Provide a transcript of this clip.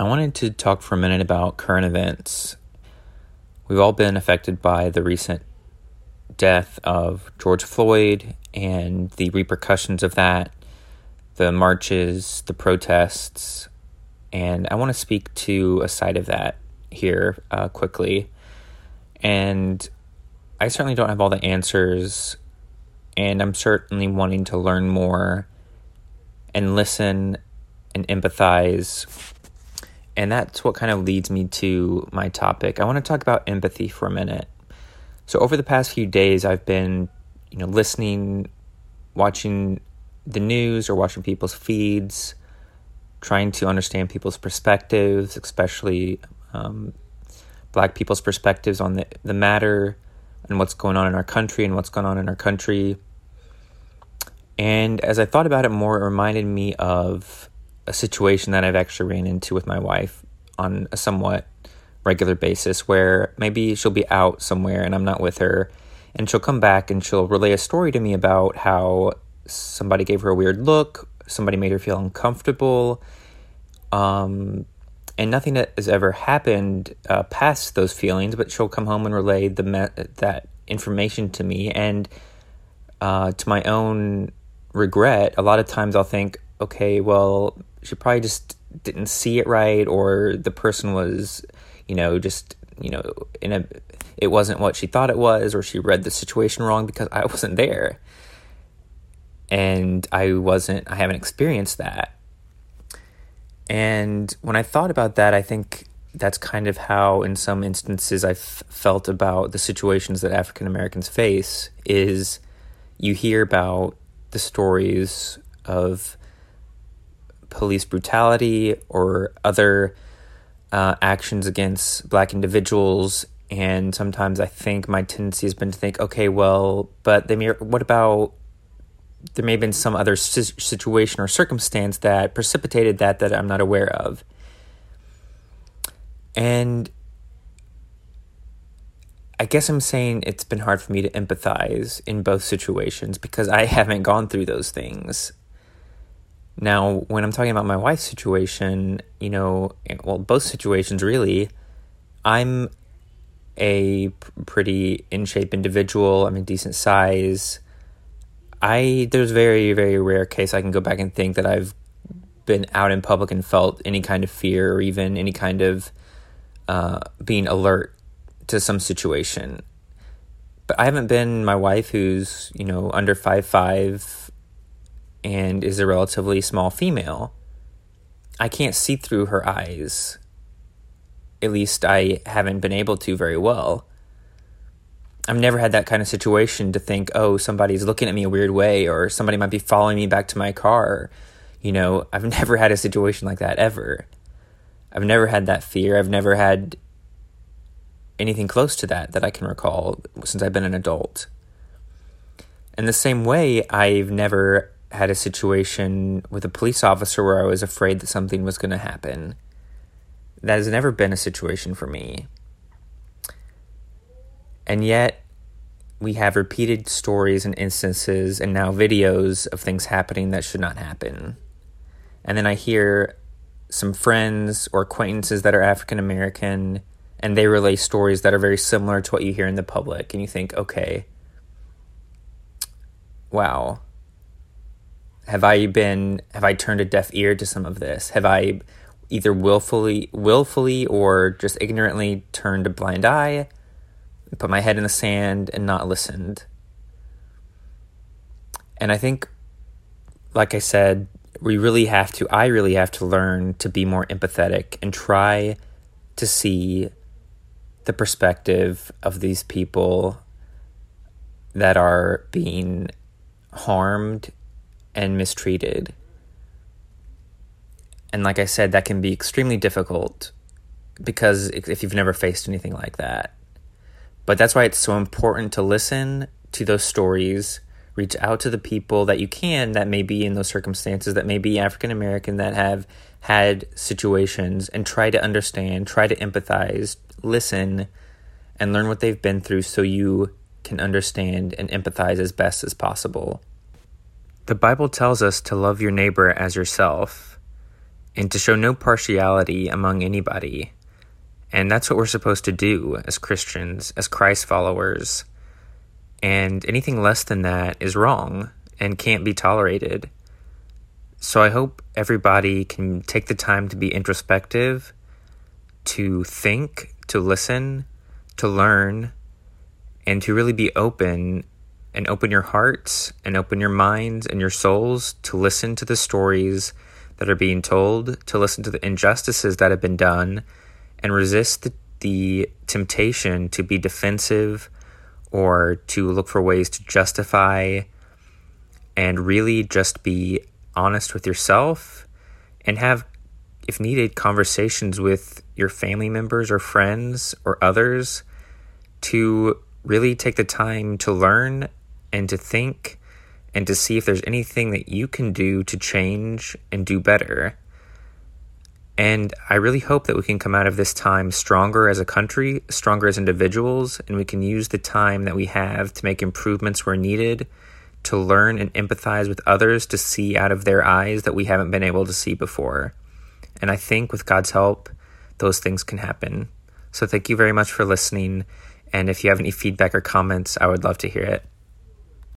I wanted to talk for a minute about current events. We've all been affected by the recent death of George Floyd and the repercussions of that, the marches, the protests, and I want to speak to a side of that here uh, quickly. And I certainly don't have all the answers, and I'm certainly wanting to learn more and listen and empathize and that's what kind of leads me to my topic. I want to talk about empathy for a minute. So over the past few days I've been, you know, listening, watching the news or watching people's feeds, trying to understand people's perspectives, especially um, black people's perspectives on the, the matter and what's going on in our country and what's going on in our country. And as I thought about it more, it reminded me of a situation that I've actually ran into with my wife on a somewhat regular basis where maybe she'll be out somewhere and I'm not with her and she'll come back and she'll relay a story to me about how somebody gave her a weird look, somebody made her feel uncomfortable, um, and nothing that has ever happened uh, past those feelings. But she'll come home and relay the me- that information to me, and uh, to my own regret, a lot of times I'll think, okay, well, she probably just didn't see it right or the person was you know just you know in a it wasn't what she thought it was or she read the situation wrong because I wasn't there. And I wasn't I haven't experienced that. And when I thought about that I think that's kind of how in some instances I've felt about the situations that African Americans face is you hear about the stories of police brutality or other uh, actions against black individuals. And sometimes I think my tendency has been to think, okay, well, but they may, what about there may have been some other situation or circumstance that precipitated that that I'm not aware of. And I guess I'm saying it's been hard for me to empathize in both situations because I haven't gone through those things. Now, when I'm talking about my wife's situation, you know, well, both situations really, I'm a pretty in shape individual. I'm a decent size. I there's very very rare case I can go back and think that I've been out in public and felt any kind of fear or even any kind of uh, being alert to some situation. But I haven't been my wife, who's you know under five five, and is a relatively small female, I can't see through her eyes. At least I haven't been able to very well. I've never had that kind of situation to think, oh, somebody's looking at me a weird way, or somebody might be following me back to my car. You know, I've never had a situation like that ever. I've never had that fear. I've never had anything close to that that I can recall since I've been an adult. In the same way, I've never had a situation with a police officer where I was afraid that something was going to happen. That has never been a situation for me. And yet, we have repeated stories and instances and now videos of things happening that should not happen. And then I hear some friends or acquaintances that are African American and they relay stories that are very similar to what you hear in the public. And you think, okay, wow, have I been have I turned a deaf ear to some of this? Have I either willfully willfully or just ignorantly turned a blind eye, put my head in the sand and not listened? And I think like I said, we really have to I really have to learn to be more empathetic and try to see the perspective of these people that are being harmed and mistreated. And like I said, that can be extremely difficult because if you've never faced anything like that. But that's why it's so important to listen to those stories, reach out to the people that you can that may be in those circumstances, that may be African American, that have had situations, and try to understand, try to empathize, listen, and learn what they've been through so you can understand and empathize as best as possible. The Bible tells us to love your neighbor as yourself. and to show no partiality among anybody. And that's what we're supposed to do as Christians, as Christ followers. And anything less than that is wrong and can't be tolerated. So I hope everybody can take the time to be introspective, to think, to listen, to learn, and to really be open and open your hearts and open your minds and your souls to listen to the stories that are being told, to listen to the injustices that have been done, and resist the, the temptation to be defensive or to look for ways to justify and really just be honest with yourself and have, if needed, conversations with your family members or friends or others to really take the time to learn and to think and to see if there's anything that you can do to change and do better. And I really hope that we can come out of this time stronger as a country, stronger as individuals, and we can use the time that we have to make improvements where needed, to learn and empathize with others, to see out of their eyes that we haven't been able to see before. And I think with God's help, those things can happen. So thank you very much for listening. And if you have any feedback or comments, I would love to hear it.